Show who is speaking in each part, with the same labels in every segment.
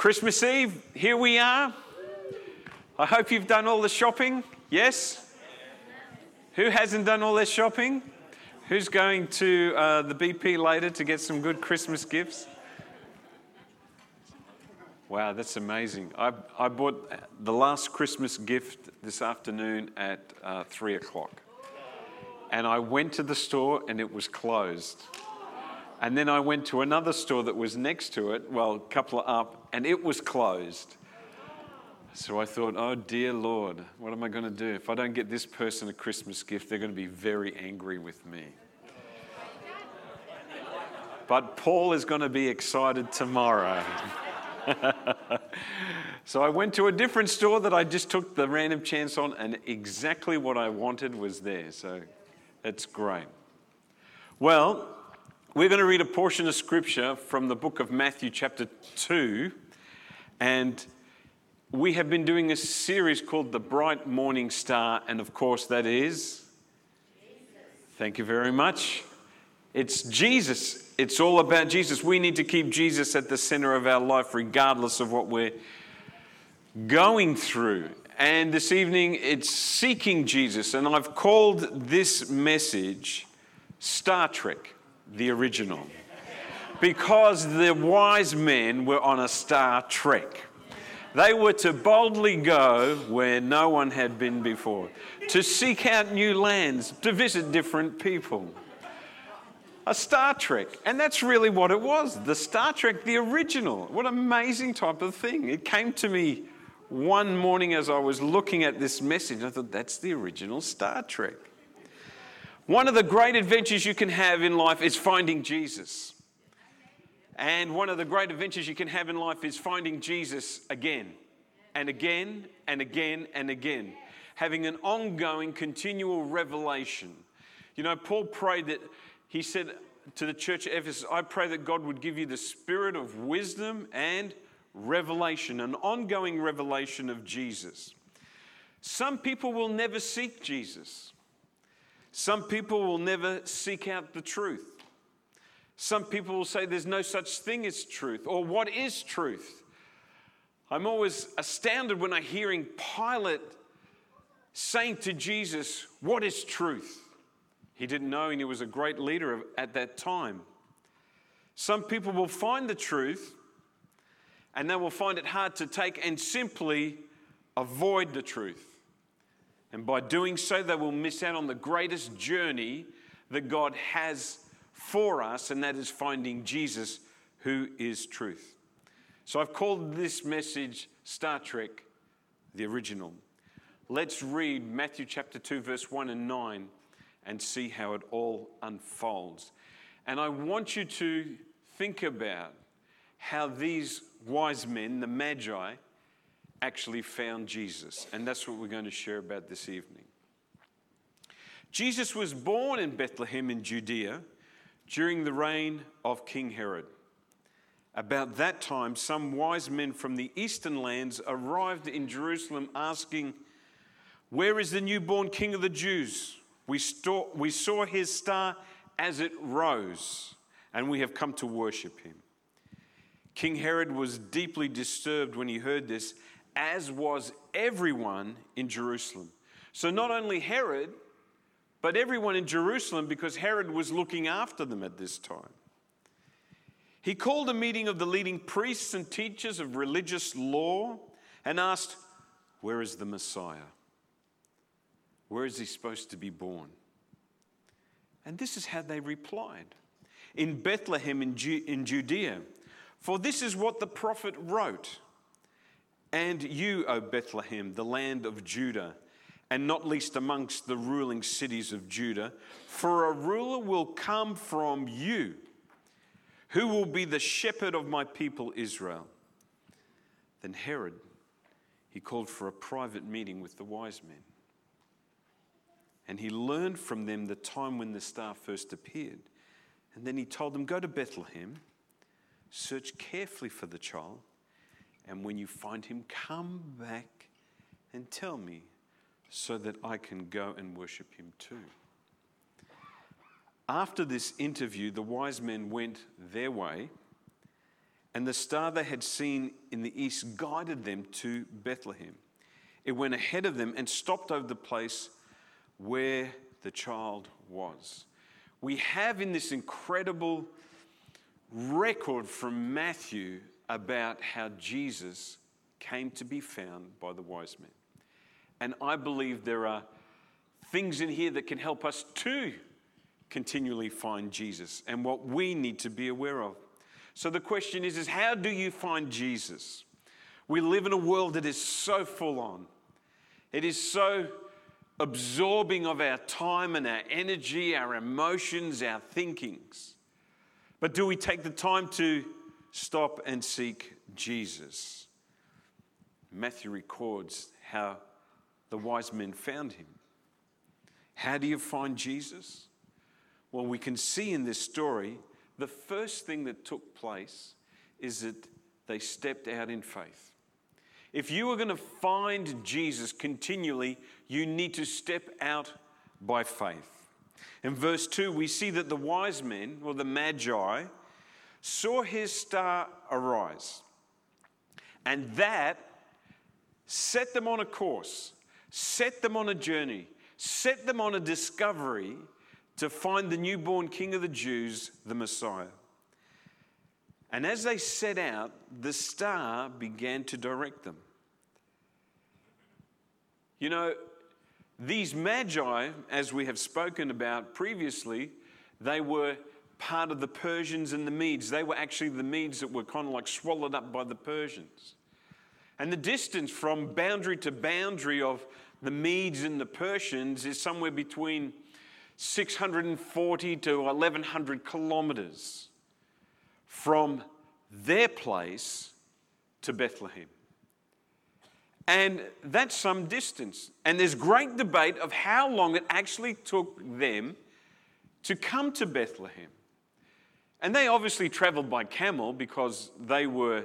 Speaker 1: Christmas Eve, here we are. I hope you've done all the shopping. Yes? Who hasn't done all their shopping? Who's going to uh, the BP later to get some good Christmas gifts? Wow, that's amazing. I, I bought the last Christmas gift this afternoon at uh, 3 o'clock. And I went to the store and it was closed. And then I went to another store that was next to it, well, a couple up, and it was closed. So I thought, oh dear Lord, what am I going to do? If I don't get this person a Christmas gift, they're going to be very angry with me. But Paul is going to be excited tomorrow. so I went to a different store that I just took the random chance on, and exactly what I wanted was there. So it's great. Well, we're going to read a portion of scripture from the book of Matthew, chapter 2. And we have been doing a series called The Bright Morning Star. And of course, that is. Jesus. Thank you very much. It's Jesus. It's all about Jesus. We need to keep Jesus at the center of our life, regardless of what we're going through. And this evening, it's seeking Jesus. And I've called this message Star Trek the original. Because the wise men were on a star trek. They were to boldly go where no one had been before, to seek out new lands, to visit different people. A Star Trek. And that's really what it was the Star Trek, the original. What amazing type of thing. It came to me one morning as I was looking at this message. I thought, that's the original Star Trek. One of the great adventures you can have in life is finding Jesus. And one of the great adventures you can have in life is finding Jesus again and again and again and again, having an ongoing, continual revelation. You know, Paul prayed that he said to the church at Ephesus, I pray that God would give you the spirit of wisdom and revelation, an ongoing revelation of Jesus. Some people will never seek Jesus. Some people will never seek out the truth. Some people will say there's no such thing as truth, or what is truth? I'm always astounded when I'm hearing Pilate saying to Jesus, What is truth? He didn't know, and he was a great leader at that time. Some people will find the truth, and they will find it hard to take and simply avoid the truth. And by doing so, they will miss out on the greatest journey that God has for us, and that is finding Jesus, who is truth. So I've called this message Star Trek, the original. Let's read Matthew chapter 2, verse 1 and 9, and see how it all unfolds. And I want you to think about how these wise men, the Magi, actually found Jesus. And that's what we're going to share about this evening. Jesus was born in Bethlehem in Judea during the reign of King Herod. About that time, some wise men from the eastern lands arrived in Jerusalem asking, Where is the newborn king of the Jews? We, saw his star as it rose, and we have come to worship him. King Herod was deeply disturbed when he heard this as was everyone in Jerusalem. So not only Herod, but everyone in Jerusalem, because Herod was looking after them at this time. He called a meeting of the leading priests and teachers of religious law and asked, Where is the Messiah? Where is he supposed to be born? And this is how they replied In Bethlehem in, Ju- in Judea, for this is what the prophet wrote. And you, O Bethlehem, the land of Judah, and not least amongst the ruling cities of Judah, for a ruler will come from you, who will be the shepherd of my people Israel. Then Herod he called for a private meeting with the wise men. And he learned from them the time when the star first appeared. And then he told them, Go to Bethlehem, search carefully for the child, and when you find him, come back and tell me so that I can go and worship him too. After this interview, the wise men went their way, and the star they had seen in the east guided them to Bethlehem. It went ahead of them and stopped over the place where the child was. We have in this incredible record from Matthew about how Jesus came to be found by the wise men. And I believe there are things in here that can help us to continually find Jesus and what we need to be aware of. So the question is, is how do you find Jesus? We live in a world that is so full on. It is so absorbing of our time and our energy, our emotions, our thinkings. But do we take the time to stop and seek Jesus? Matthew records how the wise men found him. How do you find Jesus? Well, we can see in this story the first thing that took place is that they stepped out in faith. If you are going to find Jesus continually, you need to step out by faith. In verse 2, we see that the wise men, or the magi, saw his star arise. And that set them on a course, set them on a journey, set them on a discovery to find the newborn King of the Jews, the Messiah. And as they set out, the star began to direct them. You know, these magi, as we have spoken about previously, they were part of the Persians and the Medes. They were actually the Medes that were kind of like swallowed up by the Persians. And the distance from boundary to boundary of the Medes and the Persians is somewhere between 640 to 1100 kilometers from their place to Bethlehem. And that's some distance. And there's great debate of how long it actually took them to come to Bethlehem. And they obviously traveled by camel because they were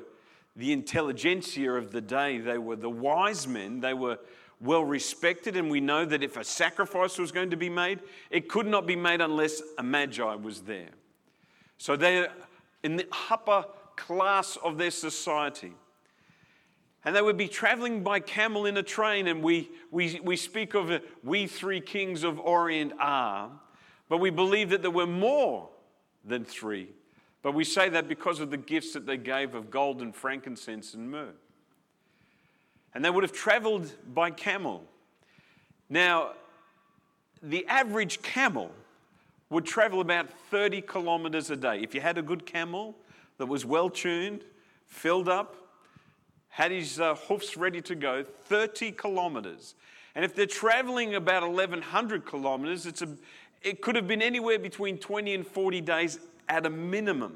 Speaker 1: the intelligentsia of the day. They were the wise men. They were well respected, and we know that if a sacrifice was going to be made, it could not be made unless a magi was there. So they're in the upper class of their society. And they would be traveling by camel in a train, and we, we, we speak of we three kings of Orient are, but we believe that there were more than three. But we say that because of the gifts that they gave of gold and frankincense and myrrh and they would have traveled by camel. Now, the average camel would travel about 30 kilometers a day. If you had a good camel that was well tuned, filled up, had his uh, hoofs ready to go, 30 kilometers. And if they're traveling about 1,100 kilometers, it's a, it could have been anywhere between 20 and 40 days at a minimum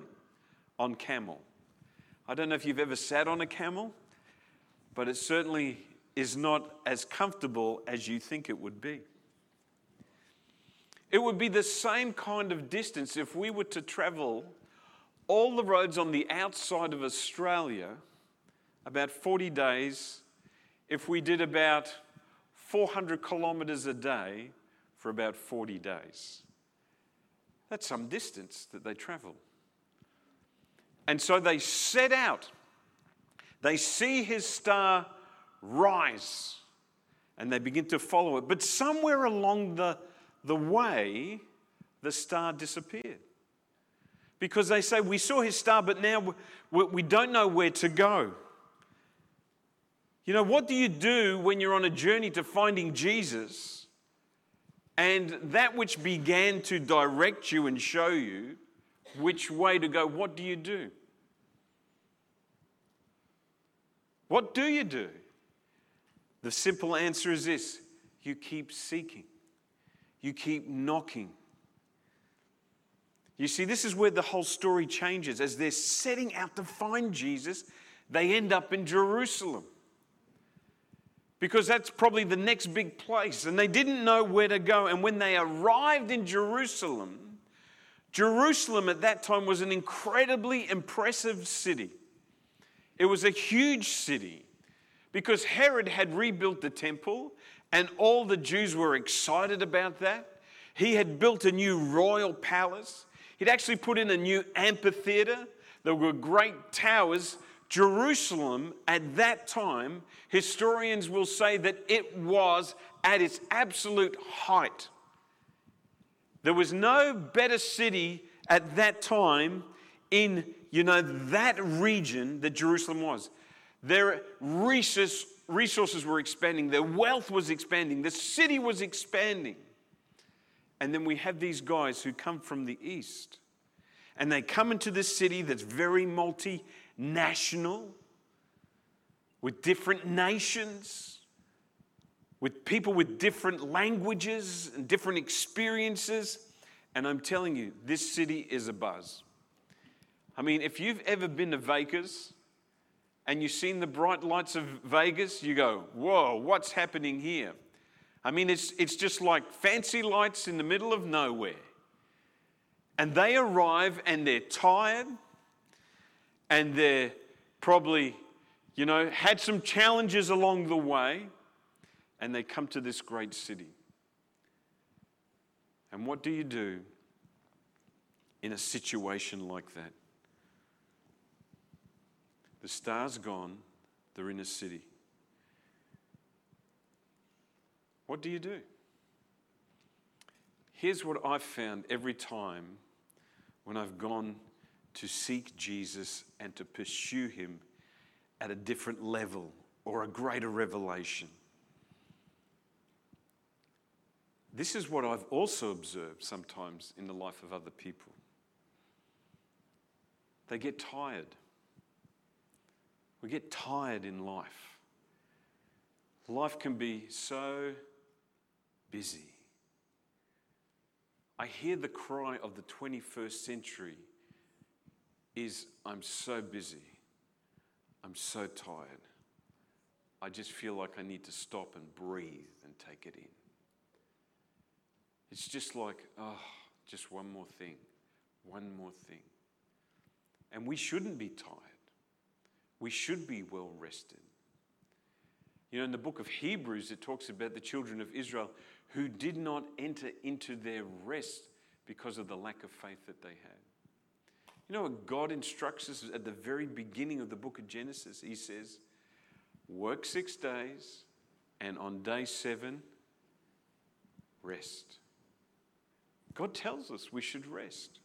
Speaker 1: on camel. I don't know if you've ever sat on a camel but it certainly is not as comfortable as you think it would be. It would be the same kind of distance if we were to travel all the roads on the outside of Australia, about 40 days, if we did about 400 kilometres a day for about 40 days. That's some distance that they travel. And so they set out they see his star rise and they begin to follow it. But somewhere along the, the way, the star disappeared. Because they say, We saw his star, but now we, we don't know where to go. You know, what do you do when you're on a journey to finding Jesus and that which began to direct you and show you which way to go? What do you do? What do you do? The simple answer is this you keep seeking, you keep knocking. You see, this is where the whole story changes. As they're setting out to find Jesus, they end up in Jerusalem. Because that's probably the next big place. And they didn't know where to go. And when they arrived in Jerusalem, Jerusalem at that time was an incredibly impressive city. It was a huge city because Herod had rebuilt the temple, and all the Jews were excited about that. He had built a new royal palace, he'd actually put in a new amphitheater. There were great towers Jerusalem at that time, historians will say that it was at its absolute height. There was no better city at that time in, you know, that region that Jerusalem was. Their resources were expanding, their wealth was expanding, the city was expanding. And then we have these guys who come from the east. And they come into this city that's very multi national, with different nations, with people with different languages and different experiences. And I'm telling you, this city is a buzz. I mean, if you've ever been to Vegas and you've seen the bright lights of Vegas, you go, whoa, what's happening here? I mean, it's, it's just like fancy lights in the middle of nowhere. And they arrive and they're tired and they're probably, you know, had some challenges along the way, and they come to this great city. And what do you do in a situation like that? The star's gone, they're in a city. What do you do? Here's what I've found every time when I've gone to seek Jesus and to pursue Him at a different level or a greater revelation. This is what I've also observed sometimes in the life of other people. They get tired. We get tired in life. Life can be so busy. I hear the cry of the 21st century is I'm so busy. I'm so tired. I just feel like I need to stop and breathe and take it in. It's just like, oh, just one more thing, one more thing. And we shouldn't be tired. We should be well rested. You know, in the book of Hebrews, it talks about the children of Israel who did not enter into their rest because of the lack of faith that they had. You know what God instructs us at the very beginning of the book of Genesis? He says, Work six days, and on day seven, rest. God tells us we should rest.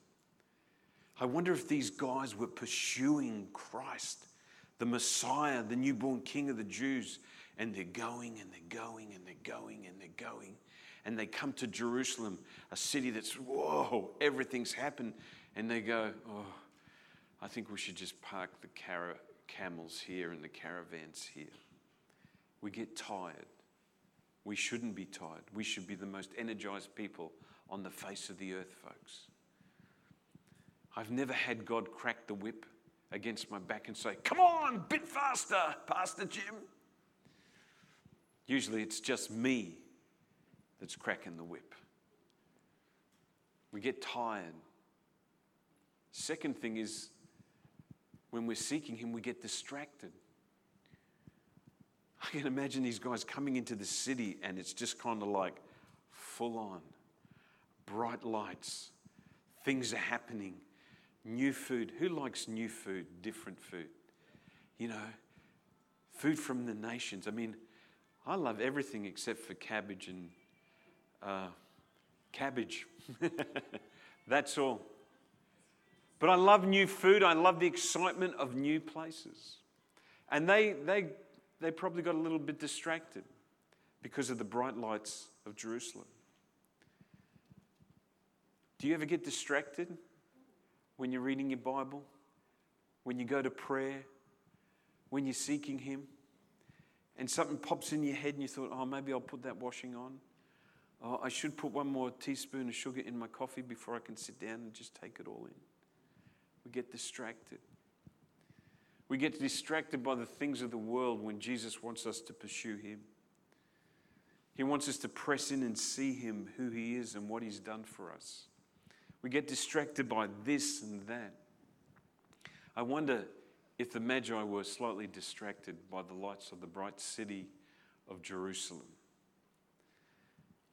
Speaker 1: I wonder if these guys were pursuing Christ, the Messiah, the newborn King of the Jews, and they're going and they're going and they're going and they're going. And they come to Jerusalem, a city that's, whoa, everything's happened and they go, Oh, I think we should just park the car- camels here and the caravans here. We get tired. We shouldn't be tired. We should be the most energized people on the face of the earth, folks. I've never had God crack the whip against my back and say, Come on, bit faster, Pastor Jim. Usually it's just me that's cracking the whip. We get tired. Second thing is, when we're seeking Him, we get distracted. I can imagine these guys coming into the city and it's just kind of like full on, bright lights, things are happening, new food. Who likes new food, different food? You know, food from the nations. I mean, I love everything except for cabbage and uh, cabbage. That's all. But I love new food. I love the excitement of new places. And they, they, they probably got a little bit distracted because of the bright lights of Jerusalem. Do you ever get distracted when you're reading your Bible? When you go to prayer? When you're seeking Him? And something pops in your head and you thought, oh, maybe I'll put that washing on. Oh, I should put one more teaspoon of sugar in my coffee before I can sit down and just take it all in. We get distracted. We get distracted by the things of the world when Jesus wants us to pursue Him. He wants us to press in and see Him, who He is, and what He's done for us. We get distracted by this and that. I wonder if the Magi were slightly distracted by the lights of the bright city of Jerusalem.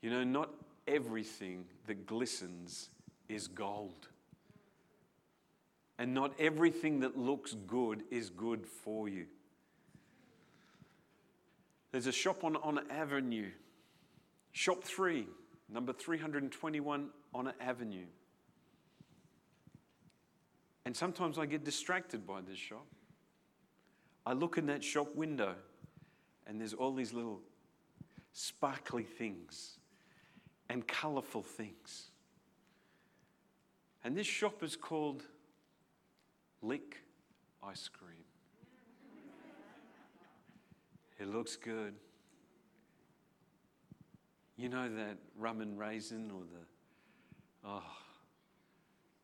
Speaker 1: You know, not everything that glistens is gold. And not everything that looks good is good for you. There's a shop on, on Avenue, Shop 3, number 321 on Avenue. And sometimes I get distracted by this shop. I look in that shop window and there's all these little sparkly things and colorful things. And this shop is called Lick Ice Cream. It looks good. You know that rum and raisin or the, oh,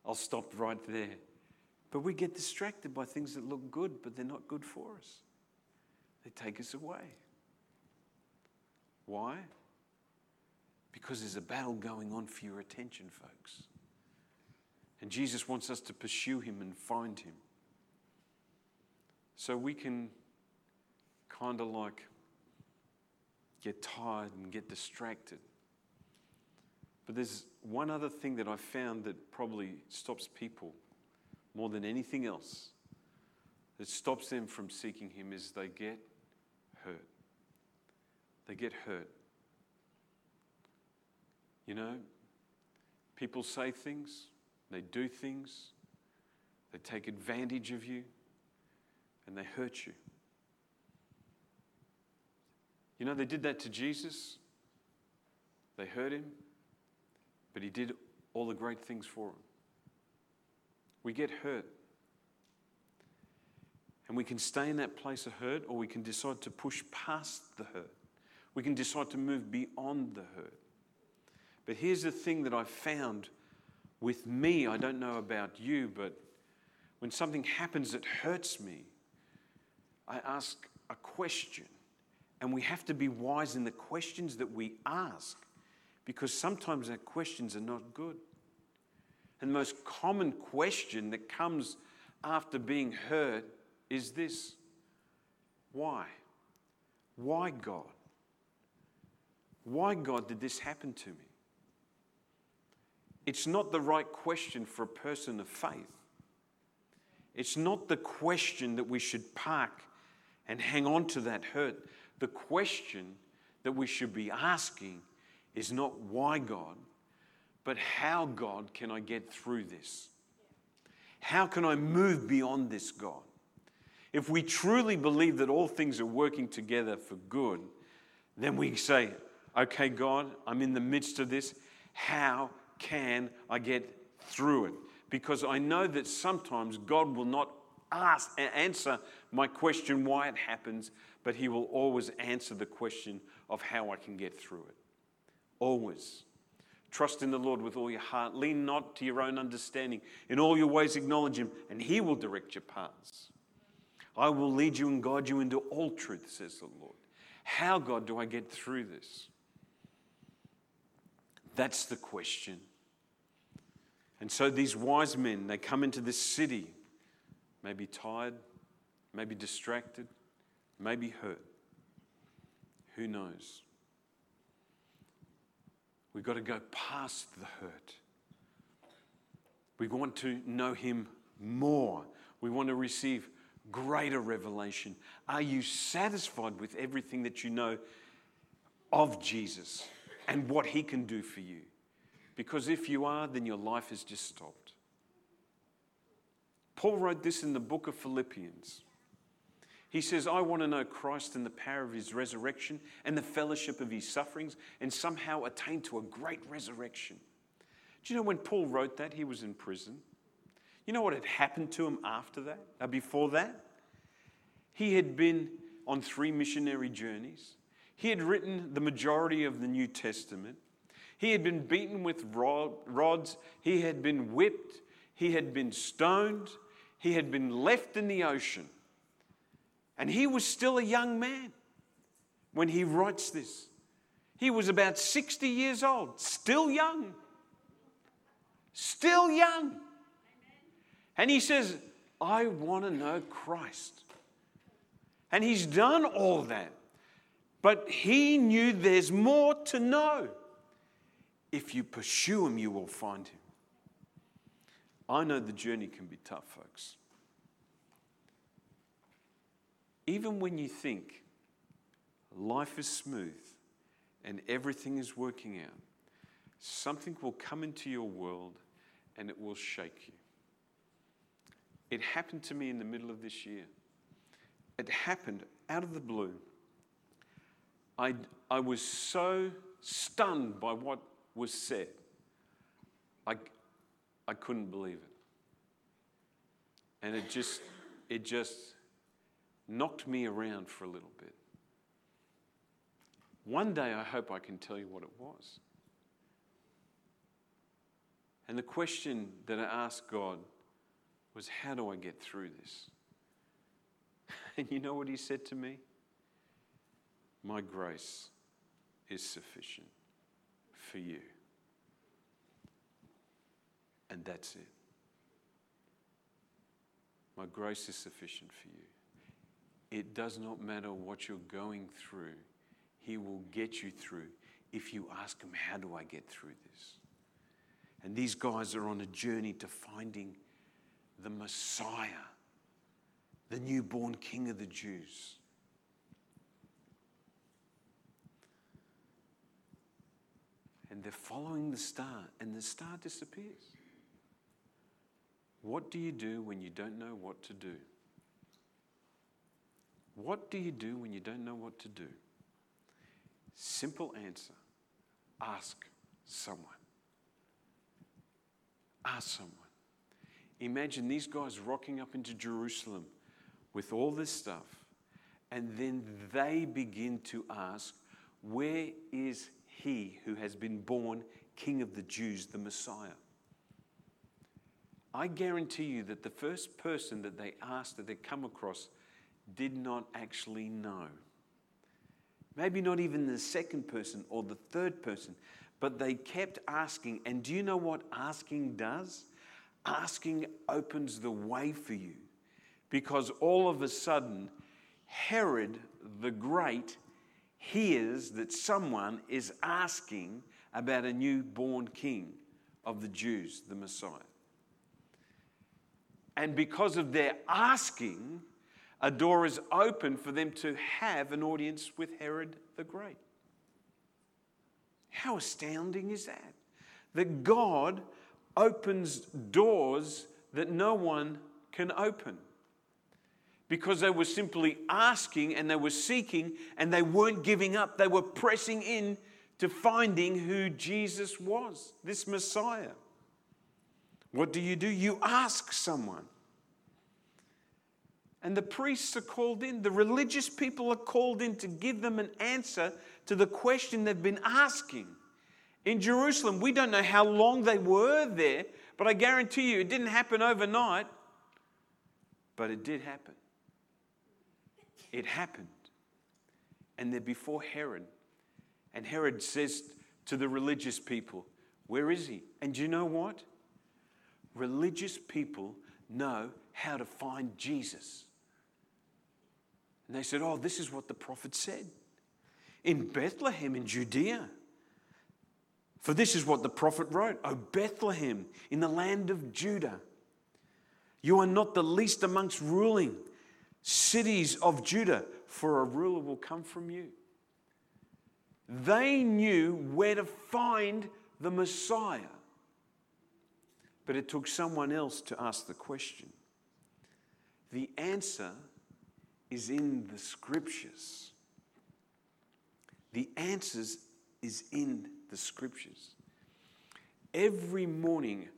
Speaker 1: I'll stop right there. But we get distracted by things that look good, but they're not good for us. They take us away. Why? Because there's a battle going on for your attention, folks. And Jesus wants us to pursue him and find him. So we can kind of like get tired and get distracted. But there's one other thing that I found that probably stops people more than anything else that stops them from seeking Him is they get hurt. They get hurt. You know, people say things, they do things, they take advantage of you, and they hurt you. You know, they did that to Jesus. They hurt him, but he did all the great things for them. We get hurt. And we can stay in that place of hurt, or we can decide to push past the hurt. We can decide to move beyond the hurt. But here's the thing that I found with me I don't know about you, but when something happens that hurts me, I ask a question. And we have to be wise in the questions that we ask because sometimes our questions are not good. And the most common question that comes after being hurt is this Why? Why, God? Why, God, did this happen to me? It's not the right question for a person of faith. It's not the question that we should park and hang on to that hurt. The question that we should be asking is not why, God, but how, God, can I get through this? How can I move beyond this, God? If we truly believe that all things are working together for good, then we say, okay, God, I'm in the midst of this. How can I get through it? Because I know that sometimes God will not ask answer my question why it happens, but He will always answer the question of how I can get through it. Always. Trust in the Lord with all your heart. Lean not to your own understanding. In all your ways, acknowledge Him, and He will direct your paths. I will lead you and guide you into all truth, says the Lord. How, God, do I get through this? That's the question. And so these wise men, they come into this city, maybe tired, maybe distracted, maybe hurt. Who knows? We've got to go past the hurt. We want to know Him more. We want to receive greater revelation. Are you satisfied with everything that you know of Jesus and what He can do for you? Because if you are, then your life has just stopped. Paul wrote this in the book of Philippians. He says, I want to know Christ and the power of his resurrection and the fellowship of his sufferings and somehow attain to a great resurrection. Do you know when Paul wrote that, he was in prison? You know what had happened to him after that, uh, before that? He had been on three missionary journeys. He had written the majority of the New Testament. He had been beaten with rods. He had been whipped. He had been stoned. He had been left in the ocean. And he was still a young man when he writes this. He was about 60 years old, still young. Still young. And he says, I want to know Christ. And he's done all that. But he knew there's more to know. If you pursue him, you will find him. I know the journey can be tough, folks. Even when you think life is smooth and everything is working out, something will come into your world and it will shake you. It happened to me in the middle of this year. It happened out of the blue. I, I was so stunned by what was said. I, I couldn't believe it. And it just, it just knocked me around for a little bit. One day I hope I can tell you what it was. And the question that I asked God was, How do I get through this? And you know what He said to me? My grace is sufficient for you. And that's it. My grace is sufficient for you. It does not matter what you're going through, He will get you through if you ask Him, How do I get through this? And these guys are on a journey to finding the Messiah, the newborn King of the Jews. And they're following the star, and the star disappears. What do you do when you don't know what to do? What do you do when you don't know what to do? Simple answer ask someone. Ask someone. Imagine these guys rocking up into Jerusalem with all this stuff, and then they begin to ask, Where is he who has been born King of the Jews, the Messiah? I guarantee you that the first person that they asked, that they come across, did not actually know. Maybe not even the second person or the third person, but they kept asking. And do you know what asking does? Asking opens the way for you because all of a sudden, Herod the Great hears that someone is asking about a newborn king of the Jews, the Messiah. And because of their asking, a door is open for them to have an audience with Herod the Great. How astounding is that? That God opens doors that no one can open. Because they were simply asking and they were seeking and they weren't giving up. They were pressing in to finding who Jesus was, this Messiah. What do you do? You ask someone. And the priests are called in, the religious people are called in to give them an answer to the question they've been asking. In Jerusalem, we don't know how long they were there, but I guarantee you it didn't happen overnight, but it did happen. It happened. And they're before Herod. And Herod says to the religious people, Where is he? And you know what? Religious people know how to find Jesus. And they said, Oh, this is what the prophet said in Bethlehem in Judea. For this is what the prophet wrote O Bethlehem, in the land of Judah, you are not the least amongst ruling cities of Judah, for a ruler will come from you. They knew where to find the Messiah, but it took someone else to ask the question. The answer is in the scriptures. The answers is in the scriptures. Every morning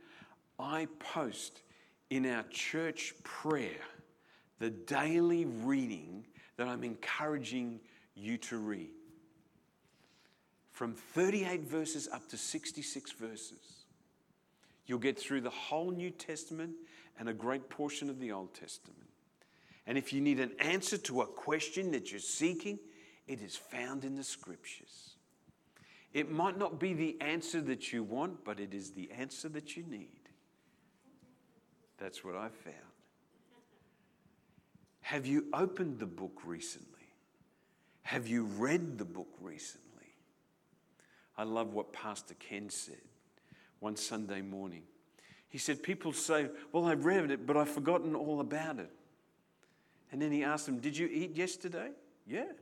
Speaker 1: I post in our church prayer the daily reading that I'm encouraging you to read. From 38 verses up to 66 verses. You'll get through the whole New Testament and a great portion of the Old Testament. And if you need an answer to a question that you're seeking, it is found in the scriptures. It might not be the answer that you want, but it is the answer that you need. That's what I've found. Have you opened the book recently? Have you read the book recently? I love what Pastor Ken said one Sunday morning. He said, People say, Well, I've read it, but I've forgotten all about it. And then he asked them, Did you eat yesterday? Yeah.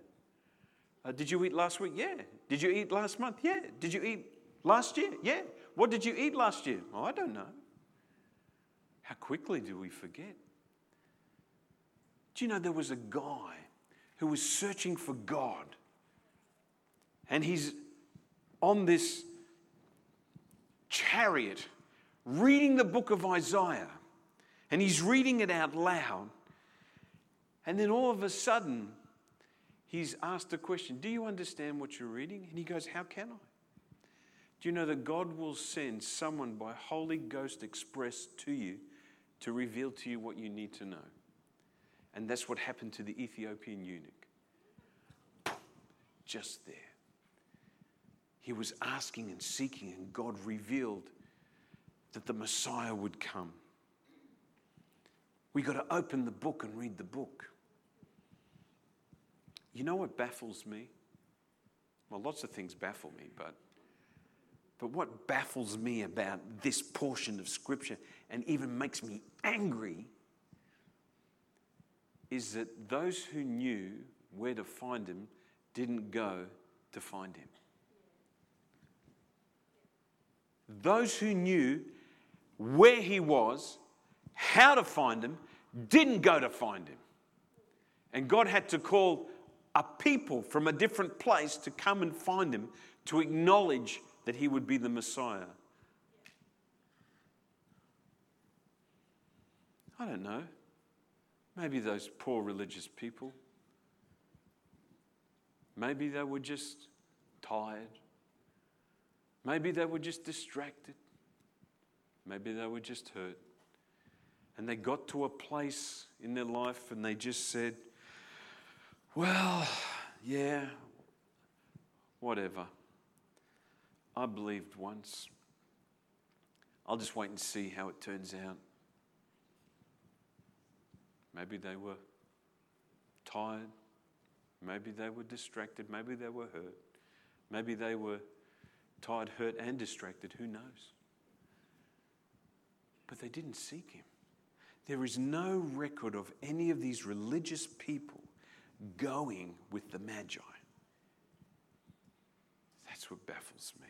Speaker 1: Uh, did you eat last week? Yeah. Did you eat last month? Yeah. Did you eat last year? Yeah. What did you eat last year? Oh, I don't know. How quickly do we forget? Do you know there was a guy who was searching for God? And he's on this chariot reading the book of Isaiah. And he's reading it out loud. And then all of a sudden, he's asked a question Do you understand what you're reading? And he goes, How can I? Do you know that God will send someone by Holy Ghost Express to you to reveal to you what you need to know? And that's what happened to the Ethiopian eunuch. Just there. He was asking and seeking, and God revealed that the Messiah would come. We got to open the book and read the book. You know what baffles me? Well, lots of things baffle me, but, but what baffles me about this portion of Scripture and even makes me angry is that those who knew where to find him didn't go to find him. Those who knew where he was, how to find him, didn't go to find him. And God had to call a people from a different place to come and find him to acknowledge that he would be the Messiah. I don't know. Maybe those poor religious people. Maybe they were just tired. Maybe they were just distracted. Maybe they were just hurt. And they got to a place in their life and they just said, Well, yeah, whatever. I believed once. I'll just wait and see how it turns out. Maybe they were tired. Maybe they were distracted. Maybe they were hurt. Maybe they were tired, hurt, and distracted. Who knows? but they didn't seek him. There is no record of any of these religious people going with the Magi. That's what baffles me.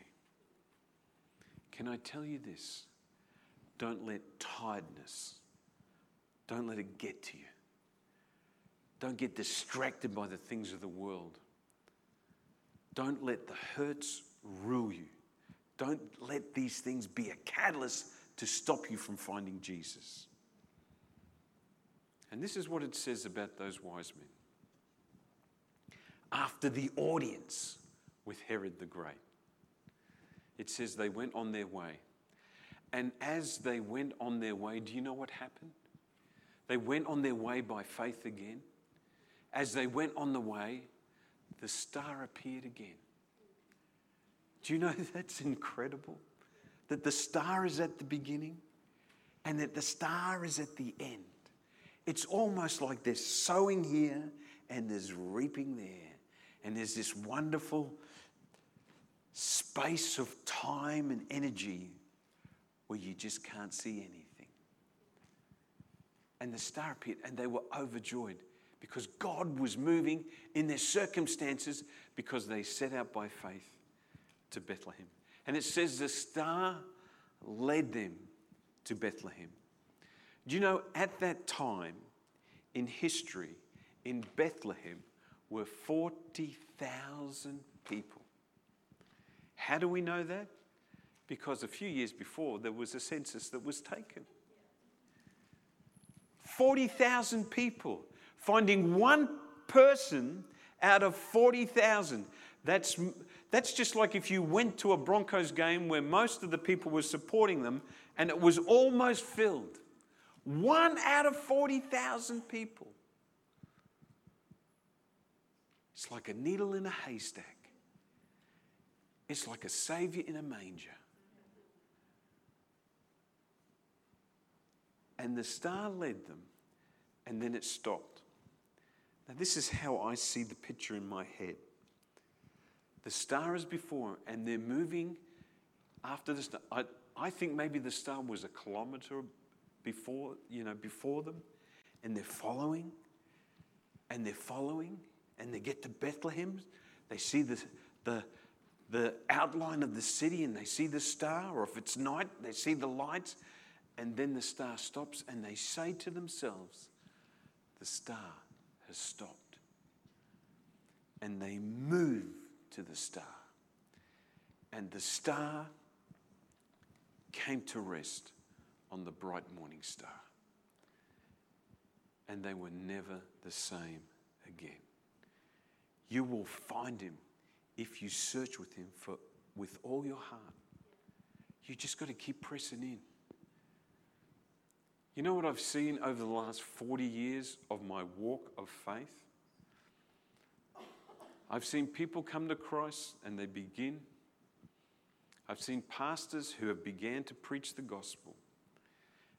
Speaker 1: Can I tell you this? Don't let tiredness, don't let it get to you. Don't get distracted by the things of the world. Don't let the hurts rule you. Don't let these things be a catalyst to stop you from finding Jesus. And this is what it says about those wise men. After the audience with Herod the Great, it says they went on their way. And as they went on their way, do you know what happened? They went on their way by faith again. As they went on the way, the star appeared again. Do you know that's incredible? that the star is at the beginning and that the star is at the end. It's almost like there's sowing here and there's reaping there. And there's this wonderful space of time and energy where you just can't see anything. And the star appeared, and they were overjoyed because God was moving in their circumstances because they set out by faith to Bethlehem. And it says the star led them to Bethlehem. Do you know, at that time in history, in Bethlehem, were 40,000 people. How do we know that? Because a few years before, there was a census that was taken. 40,000 people, finding one person out of 40,000. That's that's just like if you went to a Broncos game where most of the people were supporting them and it was almost filled. One out of 40,000 people. It's like a needle in a haystack. It's like a savior in a manger. And the star led them, and then it stopped. Now, this is how I see the picture in my head. The star is before, and they're moving after the star. I, I think maybe the star was a kilometer before, you know, before them, and they're following, and they're following, and they get to Bethlehem. They see the, the, the outline of the city, and they see the star, or if it's night, they see the lights, and then the star stops, and they say to themselves, The star has stopped. And they move to the star. And the star came to rest on the bright morning star. And they were never the same again. You will find him if you search with him for, with all your heart. You just got to keep pressing in. You know what I've seen over the last 40 years of my walk of faith? I've seen people come to Christ and they begin. I've seen pastors who have began to preach the gospel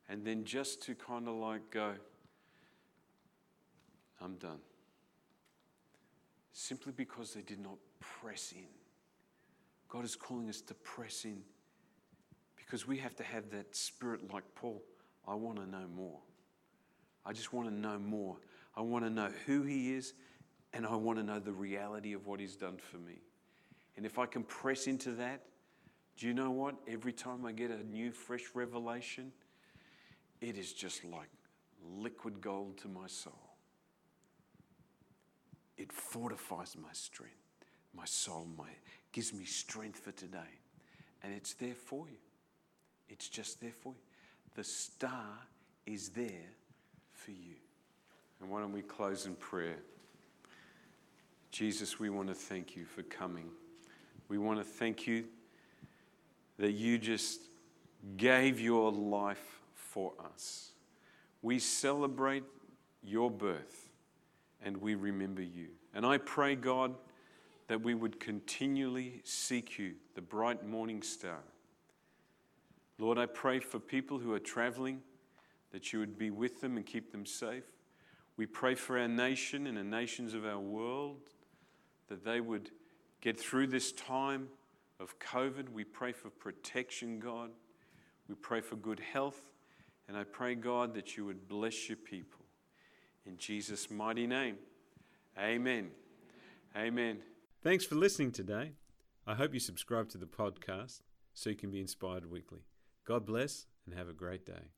Speaker 1: and then just to kind of like go, I'm done. Simply because they did not press in. God is calling us to press in because we have to have that spirit like Paul. I want to know more. I just want to know more. I want to know who He is, and I want to know the reality of what He's done for me. And if I can press into that, do you know what? Every time I get a new, fresh revelation, it is just like liquid gold to my soul. It fortifies my strength, my soul, my gives me strength for today. And it's there for you. It's just there for you. The star is there for you. And why don't we close in prayer? Jesus, we want to thank you for coming. We want to thank you that you just gave your life for us. We celebrate your birth and we remember you. And I pray, God, that we would continually seek you, the bright morning star. Lord, I pray for people who are traveling that you would be with them and keep them safe. We pray for our nation and the nations of our world that they would get through this time of COVID. We pray for protection, God. We pray for good health. And I pray, God, that you would bless your people. In Jesus' mighty name, amen. Amen.
Speaker 2: Thanks for listening today. I hope you subscribe to the podcast so you can be inspired weekly. God bless and have a great day.